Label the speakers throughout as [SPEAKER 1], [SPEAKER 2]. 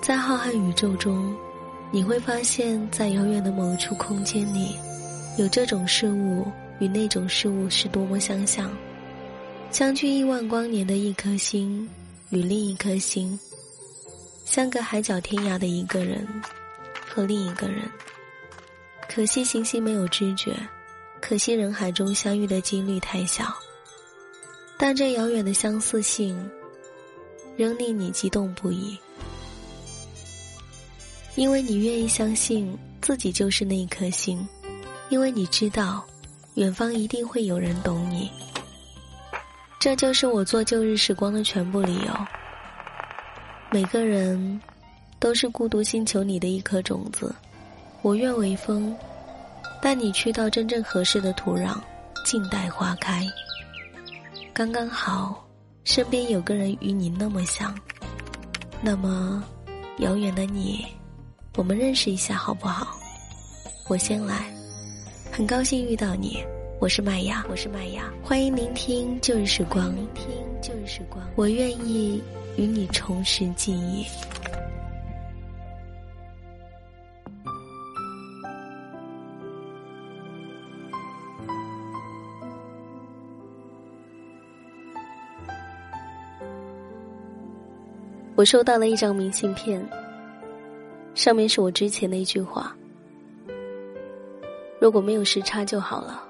[SPEAKER 1] 在浩瀚宇宙中，你会发现在遥远的某处空间里，有这种事物与那种事物是多么相像。相距亿万光年的一颗星，与另一颗星，相隔海角天涯的一个人和另一个人。可惜行星没有知觉，可惜人海中相遇的几率太小。但这遥远的相似性，仍令你激动不已，因为你愿意相信自己就是那一颗星，因为你知道，远方一定会有人懂你。这就是我做旧日时光的全部理由。每个人都是孤独星球里的一颗种子，我愿为风，带你去到真正合适的土壤，静待花开。刚刚好，身边有个人与你那么像，那么遥远的你，我们认识一下好不好？我先来，很高兴遇到你。我是麦芽，我是麦芽，欢迎聆听旧日时光，聆听旧日时光，我愿意与你重拾记忆。我收到了一张明信片，上面是我之前的一句话：如果没有时差就好了。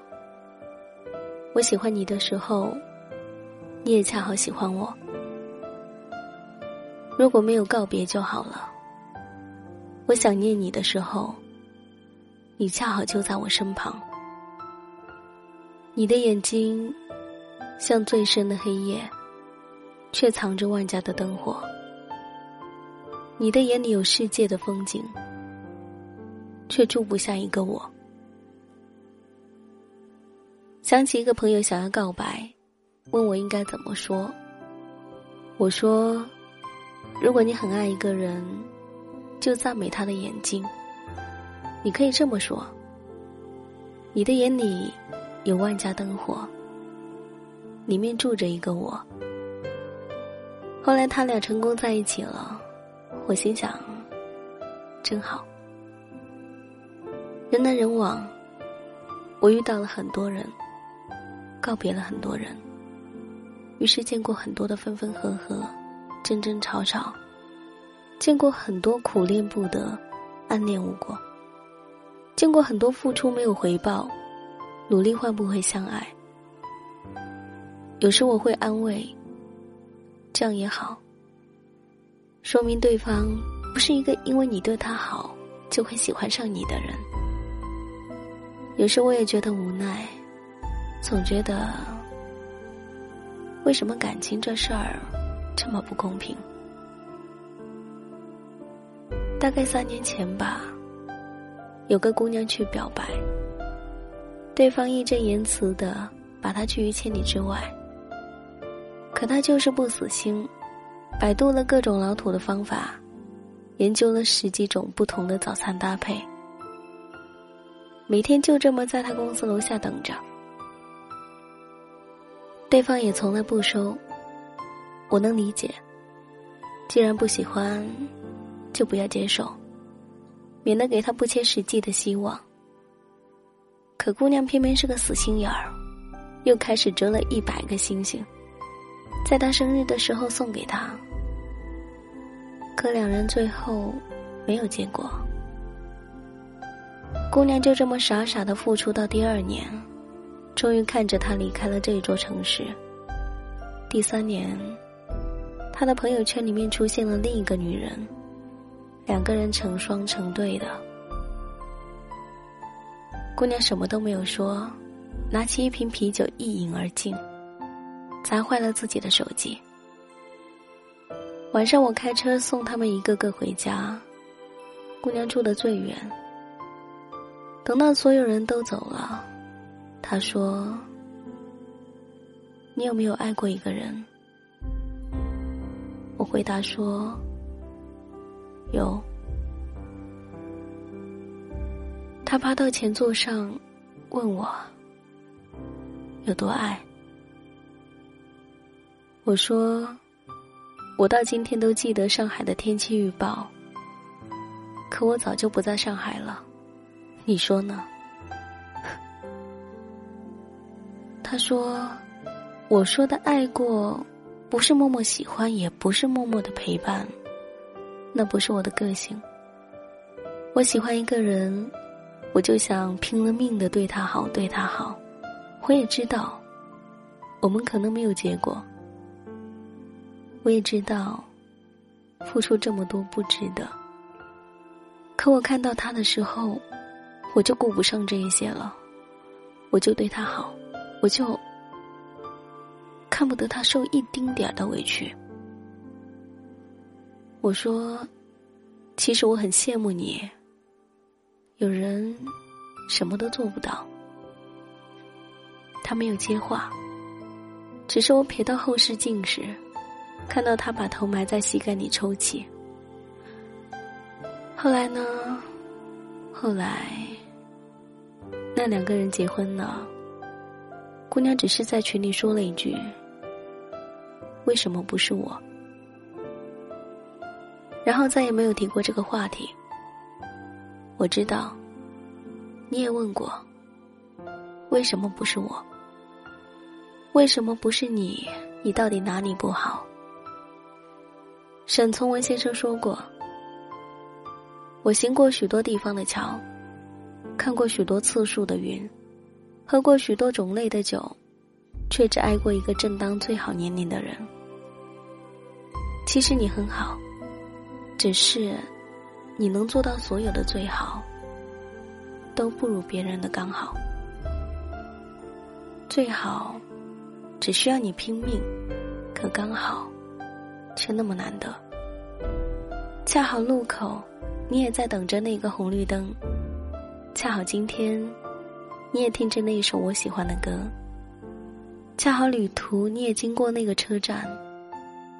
[SPEAKER 1] 我喜欢你的时候，你也恰好喜欢我。如果没有告别就好了。我想念你的时候，你恰好就在我身旁。你的眼睛像最深的黑夜，却藏着万家的灯火。你的眼里有世界的风景，却住不下一个我。想起一个朋友想要告白，问我应该怎么说。我说：“如果你很爱一个人，就赞美他的眼睛。你可以这么说：你的眼里有万家灯火，里面住着一个我。”后来他俩成功在一起了，我心想：真好。人来人往，我遇到了很多人。告别了很多人，于是见过很多的分分合合、争争吵吵，见过很多苦恋不得、暗恋无果，见过很多付出没有回报、努力换不回相爱。有时我会安慰，这样也好，说明对方不是一个因为你对他好就会喜欢上你的人。有时我也觉得无奈。总觉得，为什么感情这事儿这么不公平？大概三年前吧，有个姑娘去表白，对方义正言辞的把她拒于千里之外。可她就是不死心，百度了各种老土的方法，研究了十几种不同的早餐搭配，每天就这么在他公司楼下等着。对方也从来不收，我能理解。既然不喜欢，就不要接受，免得给他不切实际的希望。可姑娘偏偏是个死心眼儿，又开始折了一百个星星，在他生日的时候送给他。可两人最后没有结果，姑娘就这么傻傻的付出到第二年。终于看着他离开了这座城市。第三年，他的朋友圈里面出现了另一个女人，两个人成双成对的。姑娘什么都没有说，拿起一瓶啤酒一饮而尽，砸坏了自己的手机。晚上我开车送他们一个个回家，姑娘住的最远。等到所有人都走了。他说：“你有没有爱过一个人？”我回答说：“有。”他趴到前座上，问我：“有多爱？”我说：“我到今天都记得上海的天气预报，可我早就不在上海了，你说呢？他说：“我说的爱过，不是默默喜欢，也不是默默的陪伴，那不是我的个性。我喜欢一个人，我就想拼了命的对他好，对他好。我也知道，我们可能没有结果。我也知道，付出这么多不值得。可我看到他的时候，我就顾不上这一些了，我就对他好。”我就看不得他受一丁点儿的委屈。我说：“其实我很羡慕你。有人什么都做不到。”他没有接话，只是我瞥到后视镜时，看到他把头埋在膝盖里抽泣。后来呢？后来那两个人结婚了。姑娘只是在群里说了一句：“为什么不是我？”然后再也没有提过这个话题。我知道，你也问过：“为什么不是我？为什么不是你？你到底哪里不好？”沈从文先生说过：“我行过许多地方的桥，看过许多次数的云。”喝过许多种类的酒，却只爱过一个正当最好年龄的人。其实你很好，只是你能做到所有的最好，都不如别人的刚好。最好只需要你拼命，可刚好却那么难得。恰好路口，你也在等着那个红绿灯。恰好今天。你也听着那一首我喜欢的歌，恰好旅途你也经过那个车站，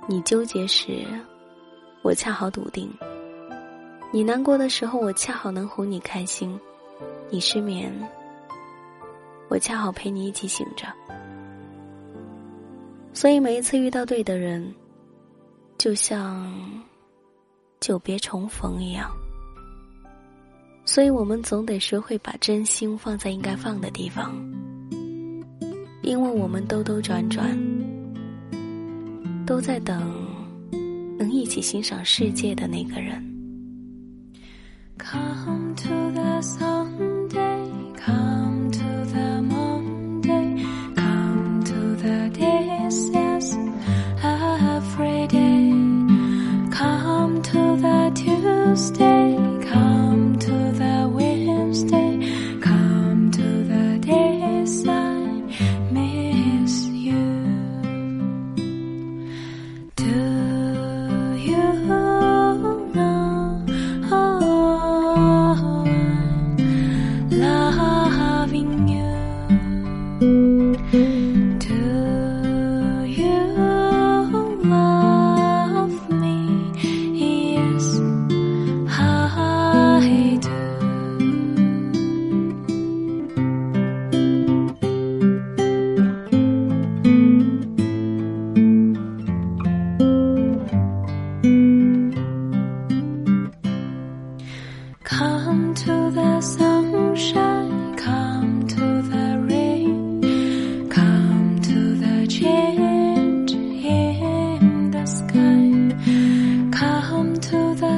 [SPEAKER 1] 你纠结时，我恰好笃定；你难过的时候，我恰好能哄你开心；你失眠，我恰好陪你一起醒着。所以每一次遇到对的人，就像久别重逢一样。所以我们总得学会把真心放在应该放的地方，因为我们兜兜转转，都在等能一起欣赏世界的那个人。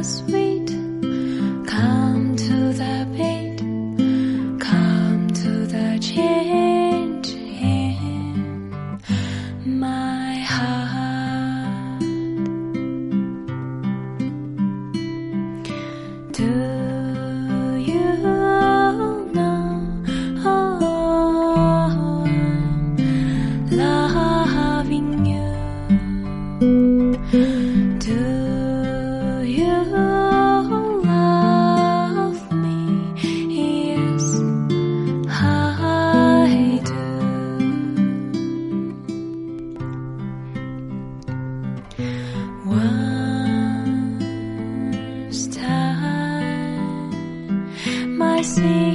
[SPEAKER 1] You.
[SPEAKER 2] see.